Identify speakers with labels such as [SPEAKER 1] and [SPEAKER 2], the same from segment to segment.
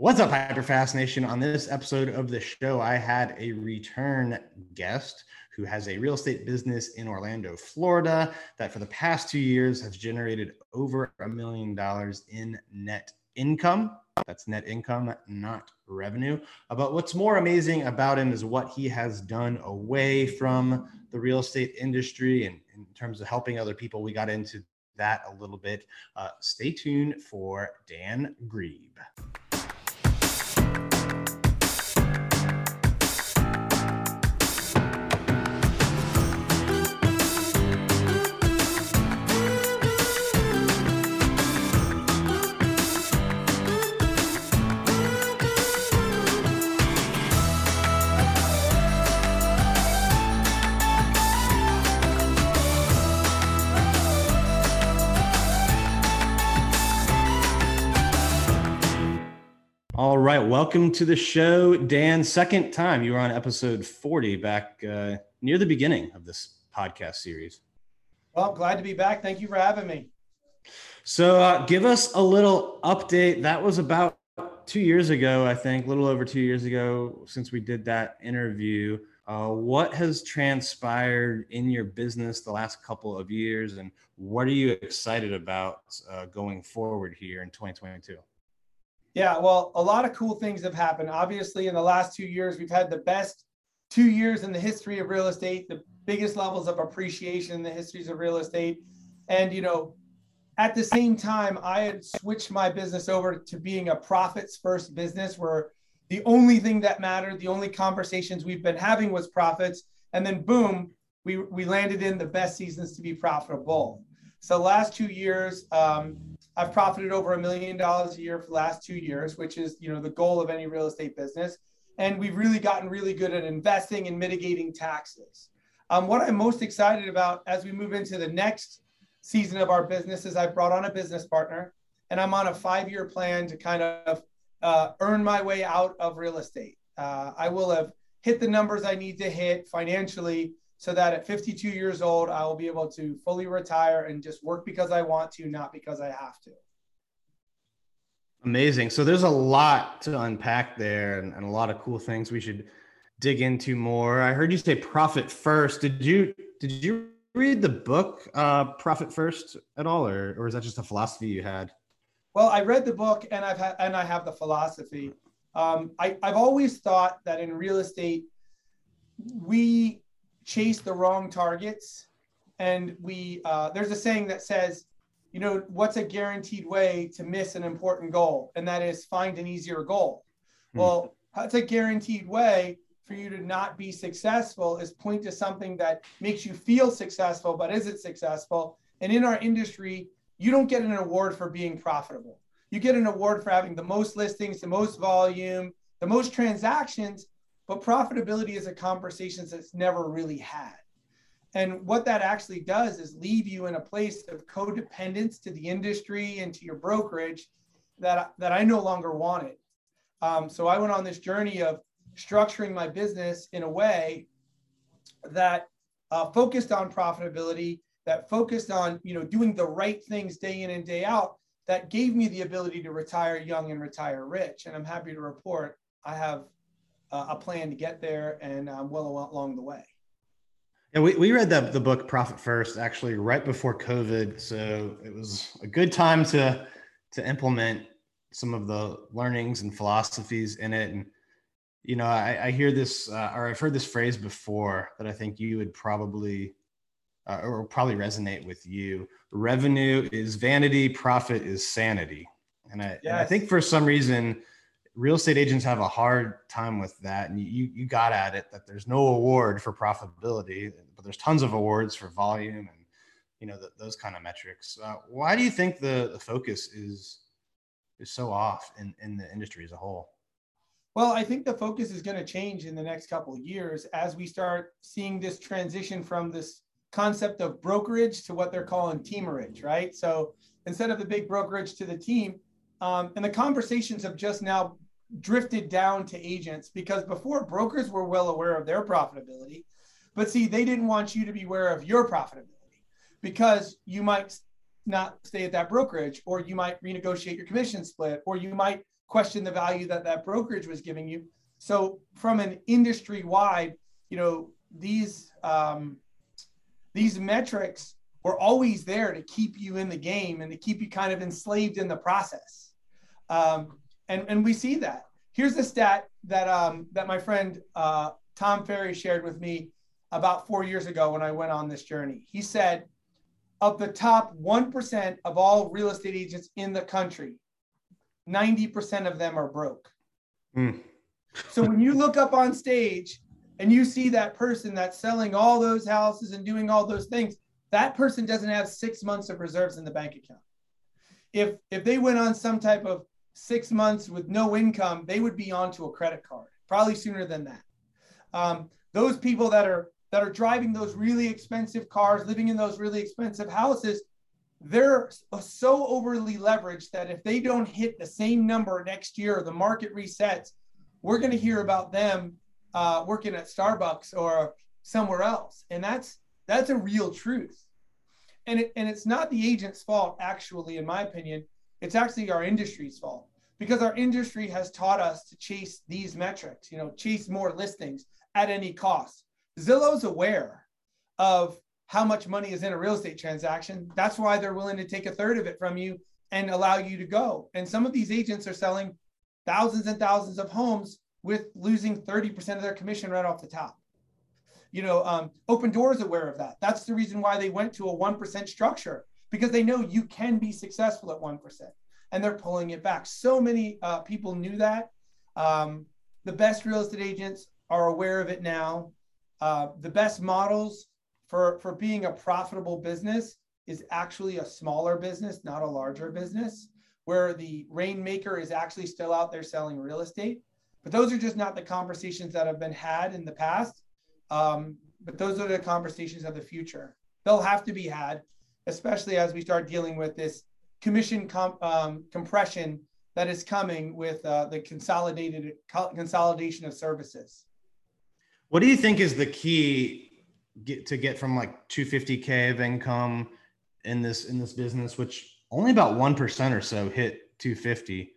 [SPEAKER 1] What's up, Hyperfast Nation? On this episode of the show, I had a return guest who has a real estate business in Orlando, Florida, that for the past two years has generated over a million dollars in net income. That's net income, not revenue. But what's more amazing about him is what he has done away from the real estate industry and in terms of helping other people. We got into that a little bit. Uh, stay tuned for Dan Grieb. All right, welcome to the show, Dan. Second time you were on episode 40 back uh, near the beginning of this podcast series.
[SPEAKER 2] Well, glad to be back. Thank you for having me.
[SPEAKER 1] So, uh, give us a little update. That was about two years ago, I think, a little over two years ago since we did that interview. Uh, what has transpired in your business the last couple of years, and what are you excited about uh, going forward here in 2022?
[SPEAKER 2] Yeah, well, a lot of cool things have happened. Obviously, in the last two years, we've had the best two years in the history of real estate, the biggest levels of appreciation in the histories of real estate. And, you know, at the same time, I had switched my business over to being a profits first business where the only thing that mattered, the only conversations we've been having was profits. And then boom, we, we landed in the best seasons to be profitable. So last two years, um, I've profited over a million dollars a year for the last two years, which is you know the goal of any real estate business. And we've really gotten really good at investing and mitigating taxes. Um, what I'm most excited about as we move into the next season of our business is I brought on a business partner, and I'm on a five-year plan to kind of uh, earn my way out of real estate. Uh, I will have hit the numbers I need to hit financially so that at 52 years old, I will be able to fully retire and just work because I want to, not because I have to.
[SPEAKER 1] Amazing. So there's a lot to unpack there and, and, a lot of cool things we should dig into more. I heard you say profit first. Did you did you read the book uh, Profit First at all, or or is that just a philosophy you had?
[SPEAKER 2] Well, I read the book and I've had and I have the philosophy. Um, I, I've always thought that in real estate, we chase the wrong targets. And we, uh, there's a saying that says, you know, what's a guaranteed way to miss an important goal? And that is find an easier goal. Hmm. Well, that's a guaranteed way for you to not be successful is point to something that makes you feel successful, but isn't successful. And in our industry, you don't get an award for being profitable. You get an award for having the most listings, the most volume, the most transactions, but profitability is a conversation that's never really had. And what that actually does is leave you in a place of codependence to the industry and to your brokerage that, that I no longer wanted. Um, so I went on this journey of structuring my business in a way that uh, focused on profitability, that focused on you know doing the right things day in and day out. That gave me the ability to retire young and retire rich. And I'm happy to report I have uh, a plan to get there, and I'm well along the way.
[SPEAKER 1] Yeah, we, we read that the book Profit First actually right before COVID, so it was a good time to to implement some of the learnings and philosophies in it. And you know, I, I hear this, uh, or I've heard this phrase before that I think you would probably uh, or probably resonate with you. Revenue is vanity, profit is sanity. And I, yes. and I think for some reason, real estate agents have a hard time with that and you you got at it that there's no award for profitability but there's tons of awards for volume and you know the, those kind of metrics. Uh, why do you think the, the focus is is so off in in the industry as a whole?
[SPEAKER 2] Well i think the focus is going to change in the next couple of years as we start seeing this transition from this concept of brokerage to what they're calling teamerage right? So instead of the big brokerage to the team um, and the conversations have just now drifted down to agents because before brokers were well aware of their profitability, but see, they didn't want you to be aware of your profitability because you might not stay at that brokerage or you might renegotiate your commission split or you might question the value that that brokerage was giving you. So from an industry wide, you know, these um, these metrics were always there to keep you in the game and to keep you kind of enslaved in the process. Um, and, and we see that. Here's a stat that um, that my friend uh, Tom Ferry shared with me about four years ago when I went on this journey. He said, of the top 1% of all real estate agents in the country, 90% of them are broke. Mm. so when you look up on stage and you see that person that's selling all those houses and doing all those things, that person doesn't have six months of reserves in the bank account. If if they went on some type of six months with no income, they would be onto a credit card probably sooner than that. Um, those people that are that are driving those really expensive cars, living in those really expensive houses, they're so overly leveraged that if they don't hit the same number next year, the market resets, we're going to hear about them uh, working at Starbucks or somewhere else, and that's that's a real truth. And it, and it's not the agent's fault, actually, in my opinion. It's actually our industry's fault because our industry has taught us to chase these metrics. You know, chase more listings at any cost. Zillow's aware of how much money is in a real estate transaction. That's why they're willing to take a third of it from you and allow you to go. And some of these agents are selling thousands and thousands of homes with losing 30% of their commission right off the top. You know, um, Opendoor aware of that. That's the reason why they went to a 1% structure because they know you can be successful at 1% and they're pulling it back. So many uh, people knew that. Um, the best real estate agents are aware of it now. Uh, the best models for, for being a profitable business is actually a smaller business, not a larger business, where the rainmaker is actually still out there selling real estate. But those are just not the conversations that have been had in the past. Um, but those are the conversations of the future. They'll have to be had, especially as we start dealing with this commission comp, um, compression that is coming with uh, the consolidated co- consolidation of services.
[SPEAKER 1] What do you think is the key get, to get from like 250k of income in this in this business, which only about one percent or so hit 250,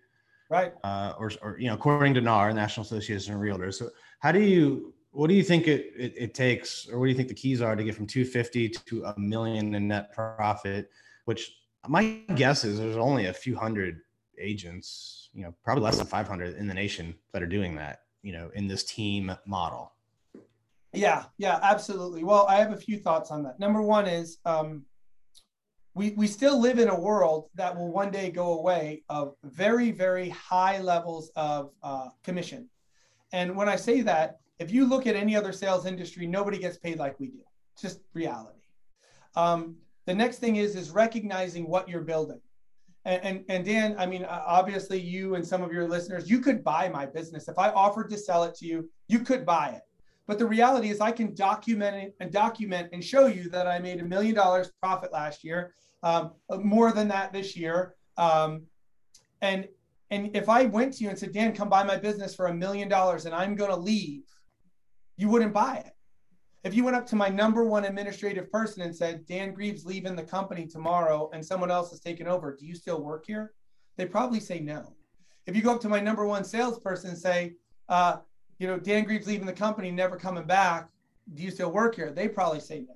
[SPEAKER 2] right?
[SPEAKER 1] Uh, or, or you know, according to NAR, National Association of Realtors. So, how do you what do you think it, it, it takes, or what do you think the keys are to get from 250 to a million in net profit? Which my guess is there's only a few hundred agents, you know, probably less than 500 in the nation that are doing that, you know, in this team model.
[SPEAKER 2] Yeah, yeah, absolutely. Well, I have a few thoughts on that. Number one is um, we, we still live in a world that will one day go away of very, very high levels of uh, commission. And when I say that, if you look at any other sales industry, nobody gets paid like we do. It's just reality. Um, the next thing is is recognizing what you're building. And, and, and Dan, I mean, obviously, you and some of your listeners, you could buy my business. If I offered to sell it to you, you could buy it. But the reality is, I can document and document and show you that I made a million dollars profit last year, um, more than that this year. Um, and and if I went to you and said, Dan, come buy my business for a million dollars, and I'm going to leave, you wouldn't buy it. If you went up to my number one administrative person and said, Dan Grieb's leaving the company tomorrow, and someone else is taking over, do you still work here? They probably say no. If you go up to my number one salesperson and say, uh, you know, Dan Grieb's leaving the company, never coming back. Do you still work here? They probably say no.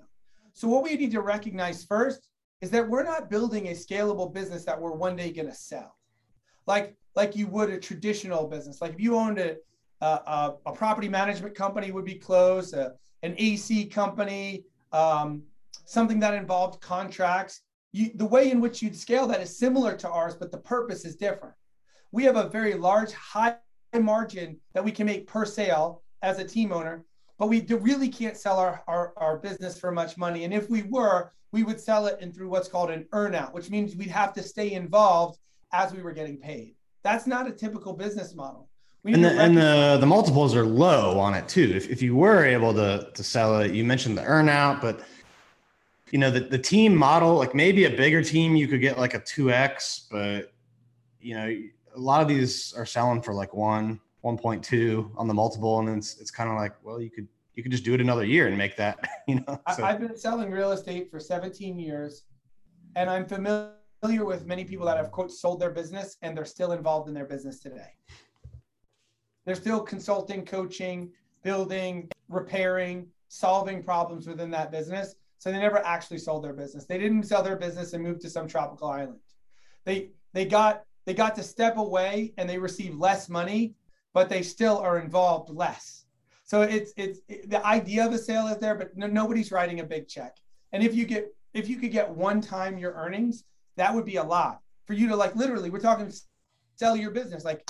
[SPEAKER 2] So what we need to recognize first is that we're not building a scalable business that we're one day going to sell, like like you would a traditional business. Like if you owned a a, a property management company would be closed, an AC company, um, something that involved contracts. You, the way in which you'd scale that is similar to ours, but the purpose is different. We have a very large, high margin that we can make per sale as a team owner, but we really can't sell our, our, our business for much money. And if we were, we would sell it in through what's called an earnout, which means we'd have to stay involved as we were getting paid. That's not a typical business model.
[SPEAKER 1] And the, and the, the multiples are low on it too. If, if you were able to, to sell it, you mentioned the earnout, but you know, the, the team model, like maybe a bigger team, you could get like a 2X, but you know, a lot of these are selling for like one, 1.2 on the multiple. And it's, it's kind of like, well, you could, you could just do it another year and make that, you know.
[SPEAKER 2] So. I've been selling real estate for 17 years and I'm familiar familiar with many people that have quote sold their business and they're still involved in their business today. They're still consulting, coaching, building, repairing, solving problems within that business. So they never actually sold their business. They didn't sell their business and move to some tropical island. They they got they got to step away and they receive less money, but they still are involved less. So it's it's it, the idea of a sale is there, but no, nobody's writing a big check. And if you get if you could get one time your earnings, that would be a lot for you to like literally. We're talking sell your business, like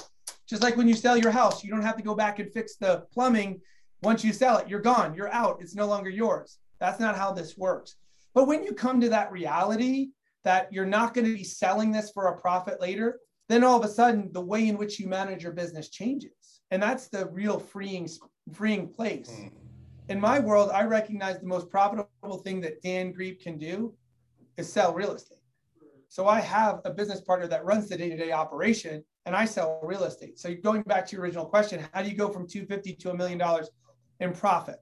[SPEAKER 2] just like when you sell your house, you don't have to go back and fix the plumbing. Once you sell it, you're gone, you're out. It's no longer yours. That's not how this works. But when you come to that reality that you're not going to be selling this for a profit later, then all of a sudden the way in which you manage your business changes. And that's the real freeing freeing place. Mm. In my world, I recognize the most profitable thing that Dan Grieb can do is sell real estate. So I have a business partner that runs the day-to-day operation and I sell real estate. So going back to your original question, how do you go from 250 to a million dollars in profit?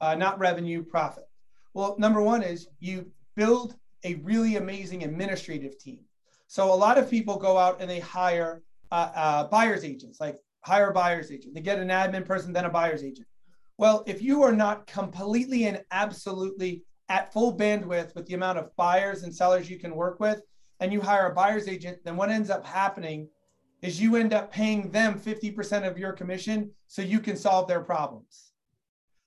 [SPEAKER 2] Uh, not revenue, profit. Well, number one is you build a really amazing administrative team. So a lot of people go out and they hire uh, uh, buyer's agents, like hire a buyer's agent. They get an admin person, then a buyer's agent. Well, if you are not completely and absolutely at full bandwidth with the amount of buyers and sellers you can work with, and you hire a buyer's agent, then what ends up happening is you end up paying them 50% of your commission so you can solve their problems.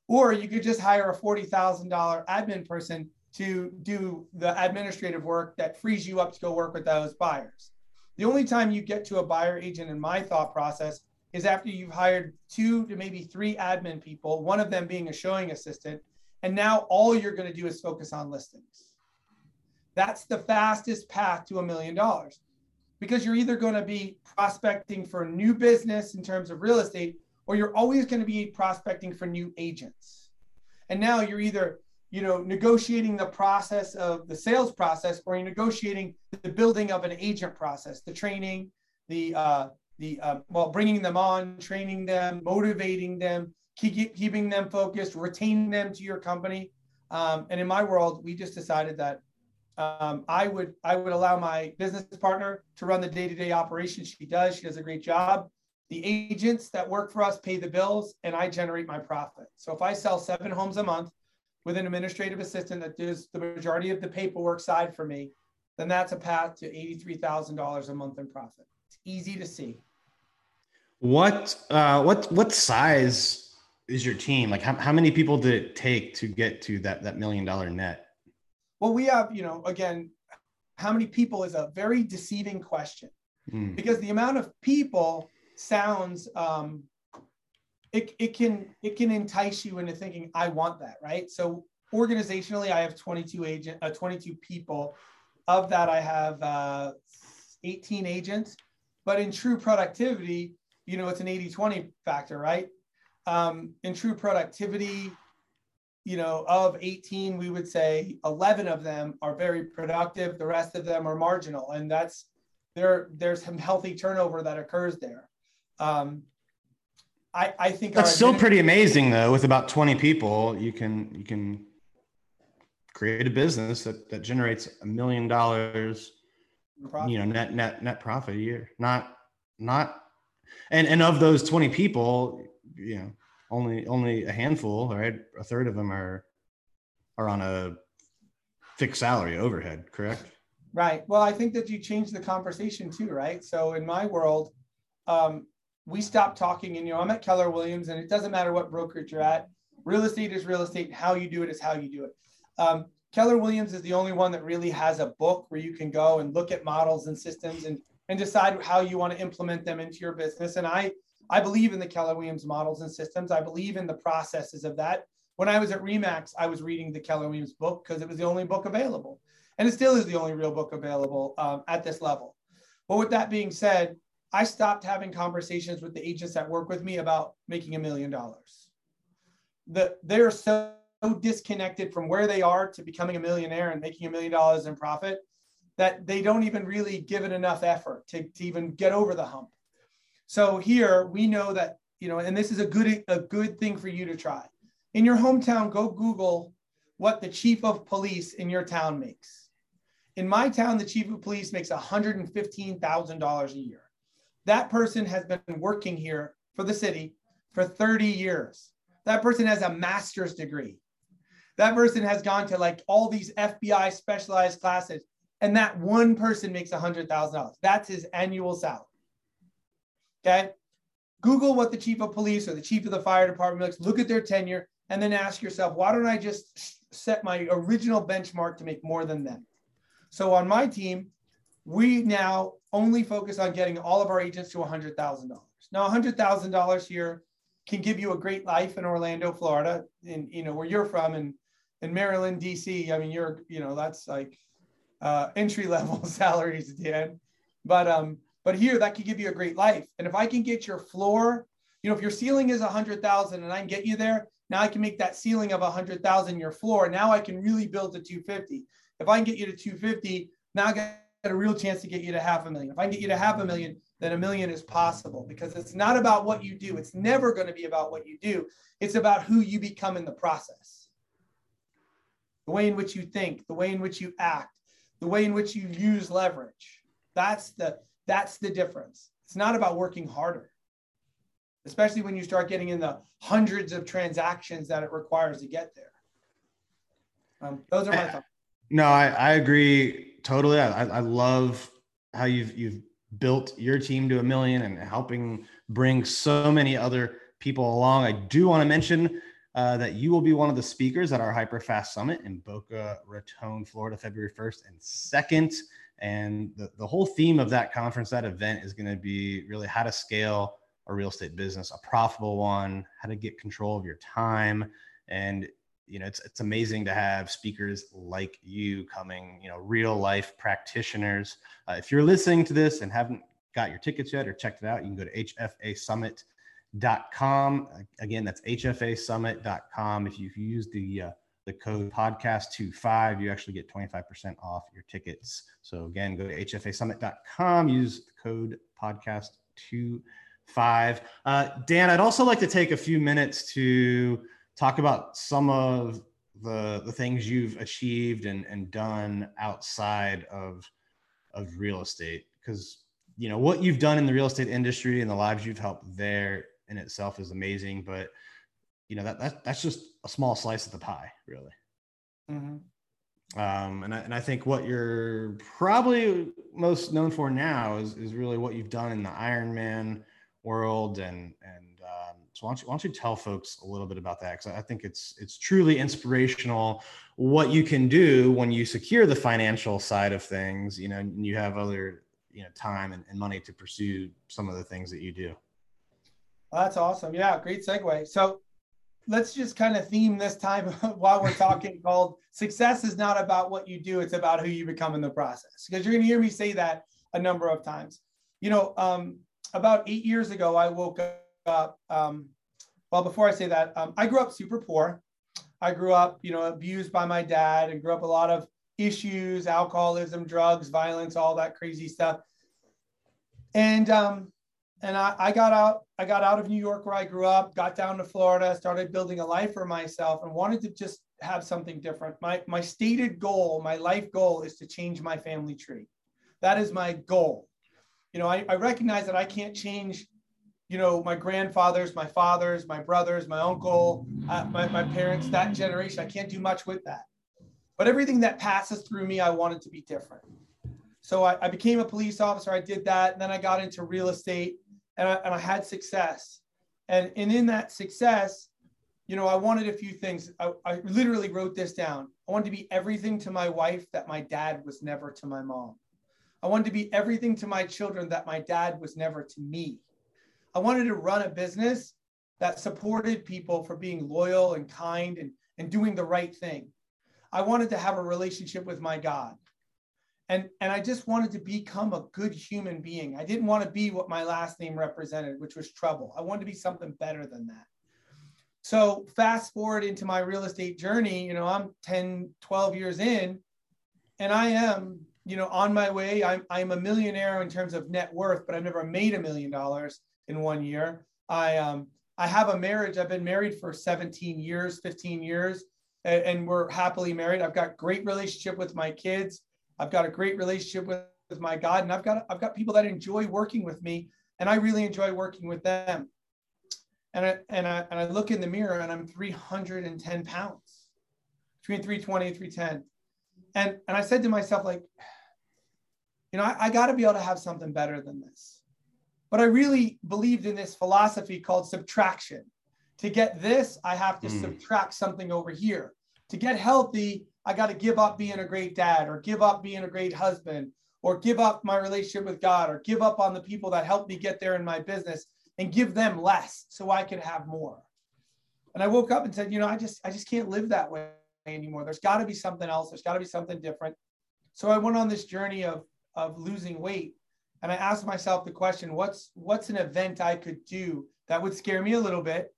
[SPEAKER 2] Or you could just hire a $40,000 admin person to do the administrative work that frees you up to go work with those buyers. The only time you get to a buyer agent in my thought process is after you've hired two to maybe three admin people, one of them being a showing assistant, and now all you're going to do is focus on listings. That's the fastest path to a million dollars because you're either going to be prospecting for new business in terms of real estate or you're always going to be prospecting for new agents. And now you're either you know negotiating the process of the sales process or you're negotiating the building of an agent process the training the uh, the uh, well bringing them on training them motivating them keep, keeping them focused retaining them to your company um, and in my world we just decided that um, i would i would allow my business partner to run the day-to-day operations. She does she does a great job. The agents that work for us pay the bills and i generate my profit. So if i sell seven homes a month with an administrative assistant that does the majority of the paperwork side for me then that's a path to $83000 a month in profit. It's easy to see.
[SPEAKER 1] What uh, what what size is your team? Like how, how many people did it take to get to that that million dollar net?
[SPEAKER 2] Well, we have, you know, again, how many people is a very deceiving question mm. because the amount of people sounds um, it, it can it can entice you into thinking I want that, right? So organizationally, I have 22 agent uh, 22 people. Of that, I have uh, 18 agents. But in true productivity, you know, it's an 80 20 factor, right? Um, in true productivity, you know, of 18, we would say 11 of them are very productive. The rest of them are marginal. And that's there, there's some healthy turnover that occurs there. Um, I, I think
[SPEAKER 1] that's still pretty amazing though. With about 20 people, you can, you can create a business that, that generates a million dollars, you know, net, net, net profit a year. Not, not and and of those 20 people you know only only a handful right? A third of them are are on a fixed salary overhead correct?
[SPEAKER 2] Right. Well i think that you changed the conversation too right? So in my world um, we stopped talking and you know i'm at keller williams and it doesn't matter what brokerage you're at. Real estate is real estate. How you do it is how you do it. Um, keller williams is the only one that really has a book where you can go and look at models and systems and and decide how you want to implement them into your business. And I, I believe in the Keller Williams models and systems. I believe in the processes of that. When I was at Remax, I was reading the Keller Williams book because it was the only book available. And it still is the only real book available um, at this level. But with that being said, I stopped having conversations with the agents that work with me about making a million dollars. The, they're so disconnected from where they are to becoming a millionaire and making a million dollars in profit that they don't even really give it enough effort to, to even get over the hump. So here we know that, you know, and this is a good, a good thing for you to try. In your hometown, go Google what the chief of police in your town makes. in my town, the chief of police makes $115,000 a year. That person has been working here for the city for 30 years. That person has a master's degree. That person has gone to like all these FBI specialized classes, and that one person makes $100,000. That's his annual salary. Okay. Google what the chief of police or the chief of the fire department looks, look at their tenure, and then ask yourself, why don't I just set my original benchmark to make more than them? So on my team, we now only focus on getting all of our agents to $100,000. Now, $100,000 here can give you a great life in Orlando, Florida, and you know where you're from, and in Maryland, DC. I mean, you're you know that's like uh, entry level salaries, Dan. But um, but here that could give you a great life. And if I can get your floor, you know, if your ceiling is a hundred thousand and I can get you there, now I can make that ceiling of a hundred thousand your floor. Now I can really build to 250. If I can get you to 250, now I got a real chance to get you to half a million. If I can get you to half a million, then a million is possible because it's not about what you do. It's never going to be about what you do. It's about who you become in the process. The way in which you think, the way in which you act, the way in which you use leverage. That's the that's the difference. It's not about working harder. Especially when you start getting in the hundreds of transactions that it requires to get there. Um, those are my thoughts.
[SPEAKER 1] No, I, I agree totally. I, I love how you've you've built your team to a million and helping bring so many other people along. I do want to mention uh, that you will be one of the speakers at our Hyperfast Summit in Boca Raton, Florida, February 1st and 2nd. And the, the whole theme of that conference, that event is going to be really how to scale a real estate business, a profitable one, how to get control of your time. And you know, it's it's amazing to have speakers like you coming, you know, real life practitioners. Uh, if you're listening to this and haven't got your tickets yet or checked it out, you can go to hfasummit.com. Again, that's hfasummit.com. If you, use the uh, the code podcast25, you actually get 25% off your tickets. So again, go to hfasummit.com, use the code podcast25. Uh, Dan, I'd also like to take a few minutes to talk about some of the the things you've achieved and, and done outside of of real estate because you know what you've done in the real estate industry and the lives you've helped there in itself is amazing but you know that, that that's just a small slice of the pie really mm-hmm. um, and, I, and i think what you're probably most known for now is, is really what you've done in the ironman world and and um, so why don't you, why don't you tell folks a little bit about that? Because I think it's it's truly inspirational what you can do when you secure the financial side of things. You know, and you have other you know time and, and money to pursue some of the things that you do.
[SPEAKER 2] Well, that's awesome. Yeah, great segue. So let's just kind of theme this time while we're talking called success is not about what you do, it's about who you become in the process. Because you're going to hear me say that a number of times. You know, um, about eight years ago, I woke up um, well, before I say that, um, I grew up super poor. I grew up, you know, abused by my dad and grew up a lot of issues, alcoholism, drugs, violence, all that crazy stuff. And um, and I, I got out, I got out of New York where I grew up, got down to Florida, started building a life for myself and wanted to just have something different. My my stated goal, my life goal is to change my family tree. That is my goal. You know, I, I recognize that I can't change you know, my grandfathers, my fathers, my brothers, my uncle, uh, my, my parents, that generation. I can't do much with that. But everything that passes through me, I wanted to be different. So I, I became a police officer. I did that. And then I got into real estate and I, and I had success. And, and in that success, you know, I wanted a few things. I, I literally wrote this down. I wanted to be everything to my wife that my dad was never to my mom. I wanted to be everything to my children that my dad was never to me. I wanted to run a business that supported people for being loyal and kind and, and doing the right thing. I wanted to have a relationship with my God. And, and I just wanted to become a good human being. I didn't want to be what my last name represented, which was trouble. I wanted to be something better than that. So fast forward into my real estate journey, you know, I'm 10, 12 years in, and I am, you know, on my way. I'm, I'm a millionaire in terms of net worth, but I've never made a million dollars in one year. I um I have a marriage. I've been married for 17 years, 15 years, and, and we're happily married. I've got great relationship with my kids, I've got a great relationship with, with my God, and I've got I've got people that enjoy working with me, and I really enjoy working with them. And I and I and I look in the mirror and I'm 310 pounds, between 320 and 310. And and I said to myself, like, you know, I, I got to be able to have something better than this. But I really believed in this philosophy called subtraction. To get this, I have to mm. subtract something over here. To get healthy, I got to give up being a great dad or give up being a great husband or give up my relationship with God or give up on the people that helped me get there in my business and give them less so I can have more. And I woke up and said, you know, I just I just can't live that way anymore. There's got to be something else. There's got to be something different. So I went on this journey of of losing weight and I asked myself the question, what's what's an event I could do that would scare me a little bit,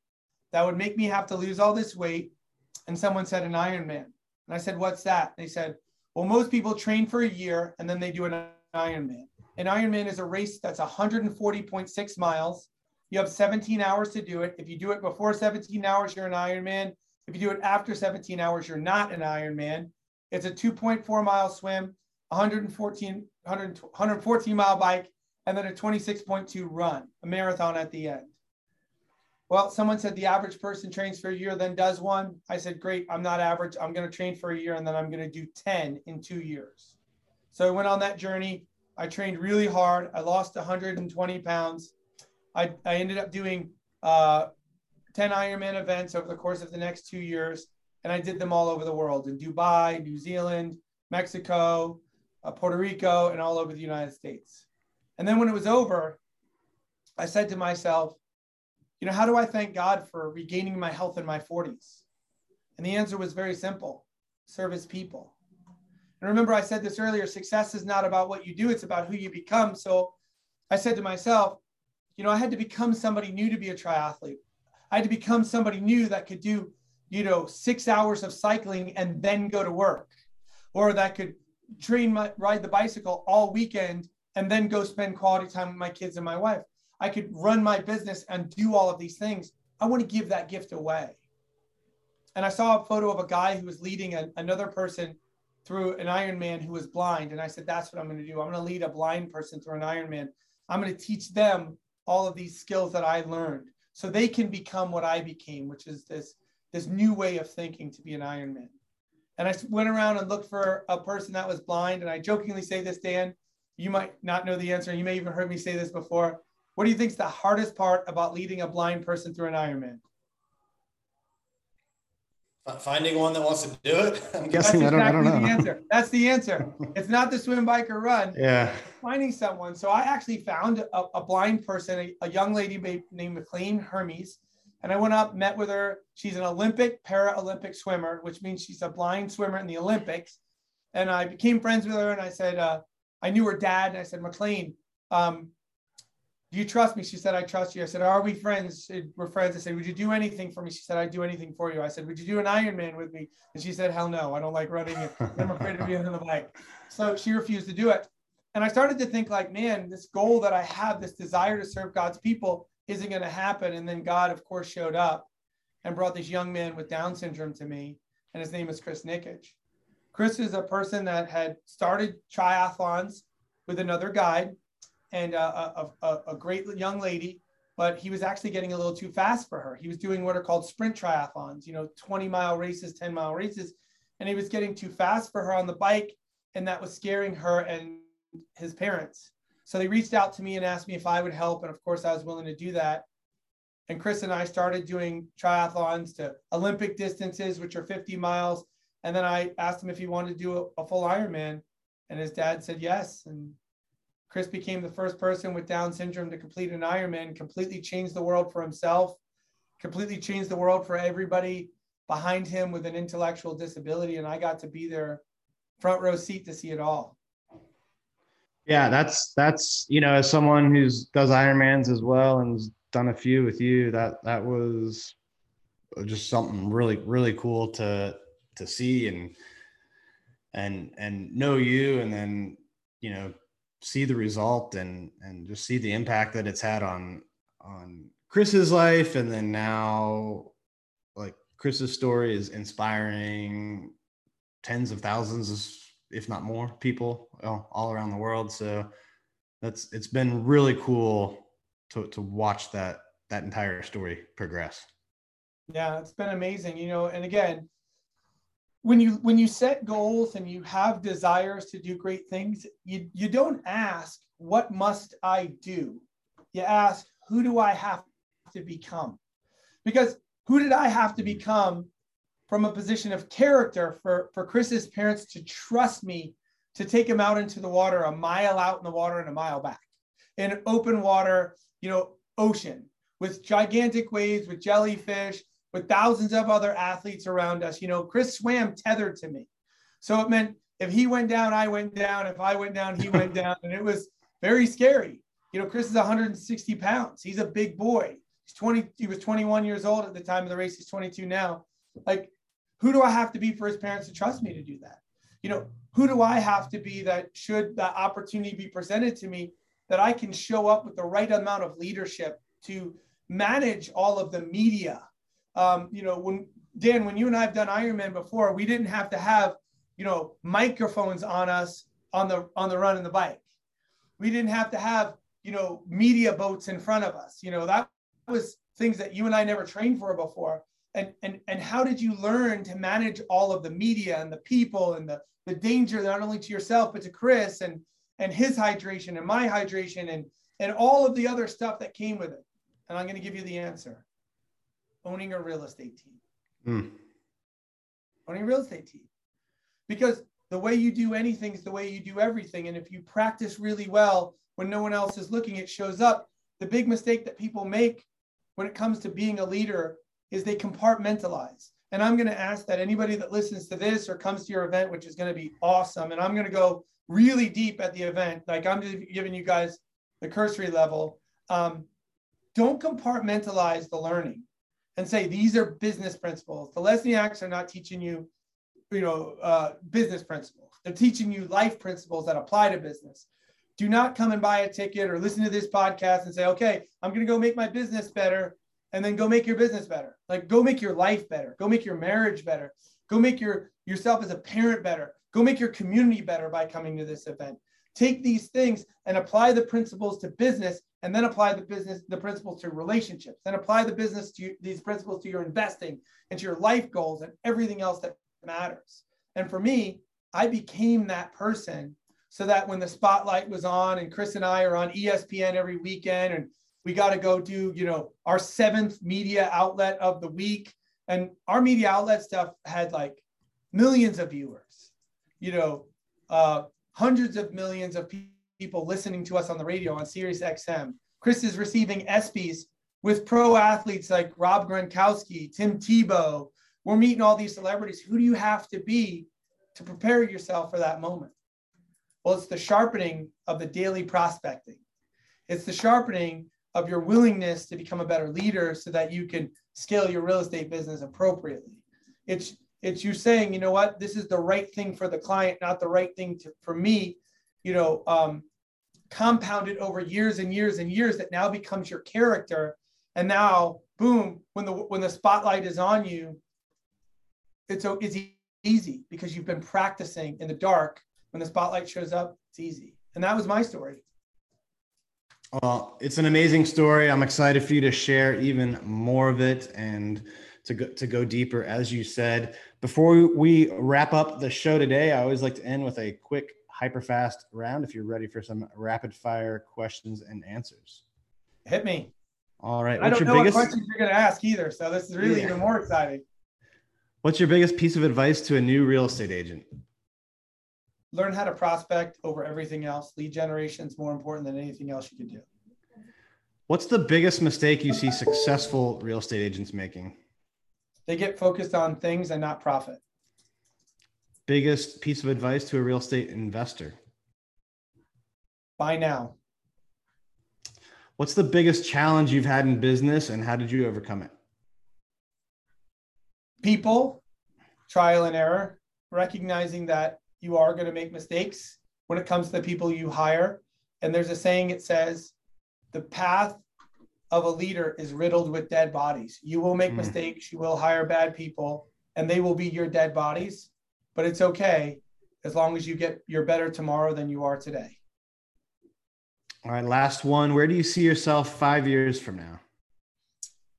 [SPEAKER 2] that would make me have to lose all this weight? And someone said an Ironman. And I said, What's that? They said, Well, most people train for a year and then they do an Ironman. An Ironman is a race that's 140.6 miles. You have 17 hours to do it. If you do it before 17 hours, you're an Ironman. If you do it after 17 hours, you're not an Ironman. It's a 2.4 mile swim, 114, 100, 114 mile bike, and then a 26.2 run, a marathon at the end. Well, someone said the average person trains for a year, then does one. I said, great, I'm not average. I'm going to train for a year and then I'm going to do 10 in two years. So I went on that journey. I trained really hard. I lost 120 pounds. I, I ended up doing uh, 10 Ironman events over the course of the next two years. And I did them all over the world in Dubai, New Zealand, Mexico, uh, Puerto Rico, and all over the United States. And then when it was over, I said to myself, you know, how do I thank God for regaining my health in my 40s? And the answer was very simple serve his people. And remember, I said this earlier success is not about what you do, it's about who you become. So I said to myself, you know, I had to become somebody new to be a triathlete. I had to become somebody new that could do, you know, six hours of cycling and then go to work, or that could train my ride the bicycle all weekend and then go spend quality time with my kids and my wife. I could run my business and do all of these things. I want to give that gift away. And I saw a photo of a guy who was leading a, another person through an Ironman who was blind. And I said, that's what I'm going to do. I'm going to lead a blind person through an Ironman. I'm going to teach them all of these skills that I learned so they can become what I became, which is this, this new way of thinking to be an Ironman. And I went around and looked for a person that was blind. And I jokingly say this, Dan, you might not know the answer. You may even heard me say this before. What do you think is the hardest part about leading a blind person through an Ironman?
[SPEAKER 3] Finding one that wants to do it.
[SPEAKER 1] I'm guessing That's exactly I don't, I don't know.
[SPEAKER 2] The answer. That's the answer. It's not the swim, bike, or run.
[SPEAKER 1] Yeah.
[SPEAKER 2] Finding someone. So I actually found a, a blind person, a, a, young lady named McClain Hermes, and I went up, met with her. She's an Olympic para-Olympic swimmer, which means she's a blind swimmer in the Olympics. And I became friends with her, and I said, uh, I knew her dad, and I said, McClain, um, do you trust me? She said, I trust you. I said, Are we friends? We're friends. I said, Would you do anything for me? She said, I'd do anything for you. I said, Would you do an Ironman with me? And she said, Hell no, I don't like running. I'm afraid of being on the bike. So she refused to do it. And I started to think, like, man, this goal that I have, this desire to serve God's people, isn't going to happen. And then God, of course, showed up and brought this young man with Down syndrome to me. And his name is Chris Nikic. Chris is a person that had started triathlons with another guide and a, a, a, great young lady, but he was actually getting a little too fast for her. He was doing what are called sprint triathlons, you know, 20 mile races, 10 mile races, and he was getting too fast for her on the bike, and that was scaring her and his parents. So they reached out to me and asked me if I would help, and of course I was willing to do that. And Chris and I started doing triathlons to Olympic distances, which are 50 miles. And then I asked him if he wanted to do a, a full Ironman, and his dad said yes. And Chris became the first person with Down syndrome to complete an Ironman, completely changed the world for himself, completely changed the world for everybody behind him with an intellectual disability. And I got to be there front row seat to see it all.
[SPEAKER 1] Yeah, that's that's you know, as someone who's does Ironmans as well and has done a few with you, that that was just something really, really cool to to see and and and know you and then you know see the result and and just see the impact that it's had on on Chris's life and then now like Chris's story is inspiring tens of thousands if not more, people all around the world. So that's it's been really cool to to watch that that entire story progress.
[SPEAKER 2] Yeah, it's been amazing. You know, and again, when you when you set goals and you have desires to do great things, you you don't ask what must I do. You ask who do I have to become? Because who did I have to become from a position of character for, for Chris's parents to trust me to take him out into the water, a mile out in the water and a mile back in open water, you know, ocean with gigantic waves, with jellyfish, with thousands of other athletes around us. You know, Chris swam tethered to me. So it meant if he went down, I went down. If I went down, he went down. And it was very scary. You know, Chris is 160 pounds. He's a big boy. He's 20, he was 21 years old at the time of the race. He's 22 now. Like who do I have to be for his parents to trust me to do that? You know, who do I have to be that should that opportunity be presented to me that I can show up with the right amount of leadership to manage all of the media? Um, you know, when Dan, when you and I have done Ironman before, we didn't have to have, you know, microphones on us on the on the run and the bike. We didn't have to have, you know, media boats in front of us. You know, that was things that you and I never trained for before and, and, and how did you learn to manage all of the media and the people and the, the danger not only to yourself but to chris and and his hydration and my hydration and and all of the other stuff that came with it and i'm going to give you the answer owning a real estate team mm. owning a real estate team because the way you do anything is the way you do everything and if you practice really well when no one else is looking it shows up the big mistake that people make when it comes to being a leader is they compartmentalize. And I'm going to ask that anybody that listens to this or comes to your event, which is going to be awesome, and I'm going to go really deep at the event, like I'm just giving you guys the cursory level. Um, don't compartmentalize the learning and say these are business principles. The Lesniaks are not teaching you, you know, uh, business principles. They're teaching you life principles that apply to business. Do not come and buy a ticket or listen to this podcast and say, okay, I'm going to go make my business better and then go make your business better. Like go make your life better. Go make your marriage better. Go make your yourself as a parent better. Go make your community better by coming to this event. Take these things and apply the principles to business and then apply the business the principles to relationships. Then apply the business to these principles to your investing and to your life goals and everything else that matters. And for me, I became that person so that when the spotlight was on and Chris and I are on ESPN every weekend and we got to go do you know our seventh media outlet of the week and our media outlet stuff had like millions of viewers you know uh, hundreds of millions of people listening to us on the radio on sirius xm chris is receiving ESPYs with pro athletes like rob gronkowski tim tebow. We're meeting all these celebrities. Who do you have to be to prepare yourself for that moment? Well it's the sharpening of the daily prospecting. It's the sharpening of your willingness to become a better leader so that you can scale your real estate business appropriately. It's it's you saying, you know what, this is the right thing for the client, not the right thing to, for me, you know, um, compounded over years and years and years that now becomes your character. And now, boom, when the when the spotlight is on you, it's it's easy because you've been practicing in the dark. When the spotlight shows up, it's easy. And that was my story.
[SPEAKER 1] Well, it's an amazing story. I'm excited for you to share even more of it and to go, to go deeper, as you said. Before we wrap up the show today, I always like to end with a quick, hyper fast round. If you're ready for some rapid fire questions and answers,
[SPEAKER 2] hit me.
[SPEAKER 1] All right.
[SPEAKER 2] What's I don't know biggest... what questions you're going to ask either, so this is really yeah. even more exciting.
[SPEAKER 1] What's your biggest piece of advice to a new real estate agent?
[SPEAKER 2] learn how to prospect over everything else. Lead generation is more important than anything else you can do.
[SPEAKER 1] What's the biggest mistake you see successful real estate agents making?
[SPEAKER 2] They get focused on things and not profit.
[SPEAKER 1] Biggest piece of advice to a real estate investor?
[SPEAKER 2] Buy now.
[SPEAKER 1] What's the biggest challenge you've had in business and how did you overcome it?
[SPEAKER 2] People, trial and error, recognizing that you are going to make mistakes when it comes to the people you hire. And there's a saying it says, the path of a leader is riddled with dead bodies. You will make mm. mistakes, you will hire bad people, and they will be your dead bodies. But it's okay as long as you get you're better tomorrow than you are today.
[SPEAKER 1] All right, last one. Where do you see yourself five years from now?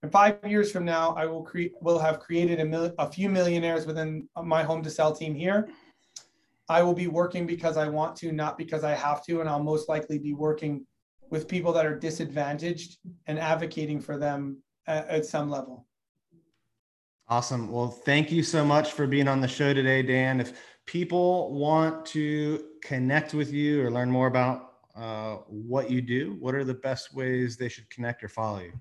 [SPEAKER 2] In five years from now, I will create will have created a, mil- a few millionaires within my home to sell team here. I will be working because I want to, not because I have to, and I'll most likely be working with people that are disadvantaged and advocating for them at, at some level.
[SPEAKER 1] Awesome. Well, thank you so much for being on the show today, Dan. If people want to connect with you or learn more about uh, what you do, what are the best ways they should connect or follow you?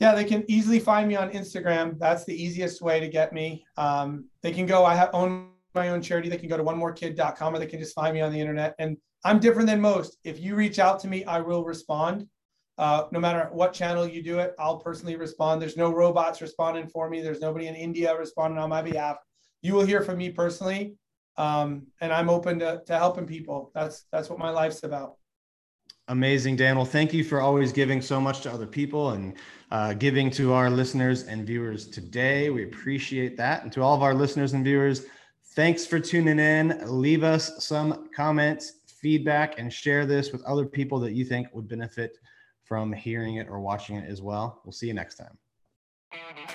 [SPEAKER 2] Yeah, they can easily find me on Instagram. That's the easiest way to get me. Um, they can go, I have own my own charity. They can go to onemorekid.com or they can just find me on the internet. And I'm different than most. If you reach out to me, I will respond. Uh, no matter what channel you do it, I'll personally respond. There's no robots responding for me. There's nobody in India responding on my behalf. You will hear from me personally, um, and I'm open to, to helping people. That's that's what my life's about.
[SPEAKER 1] Amazing, Dan. Well, thank you for always giving so much to other people and uh, giving to our listeners and viewers today. We appreciate that. And to all of our listeners and viewers, thanks for tuning in. Leave us some comments, feedback, and share this with other people that you think would benefit from hearing it or watching it as well. We'll see you next time.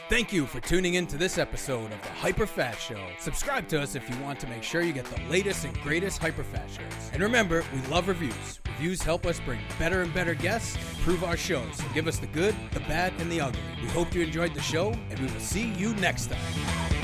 [SPEAKER 4] Thank you for tuning in to this episode of the Hyper Fat Show. Subscribe to us if you want to make sure you get the latest and greatest Hyper Fat shows. And remember, we love reviews. Reviews help us bring better and better guests and improve our shows. So give us the good, the bad, and the ugly. We hope you enjoyed the show, and we will see you next time.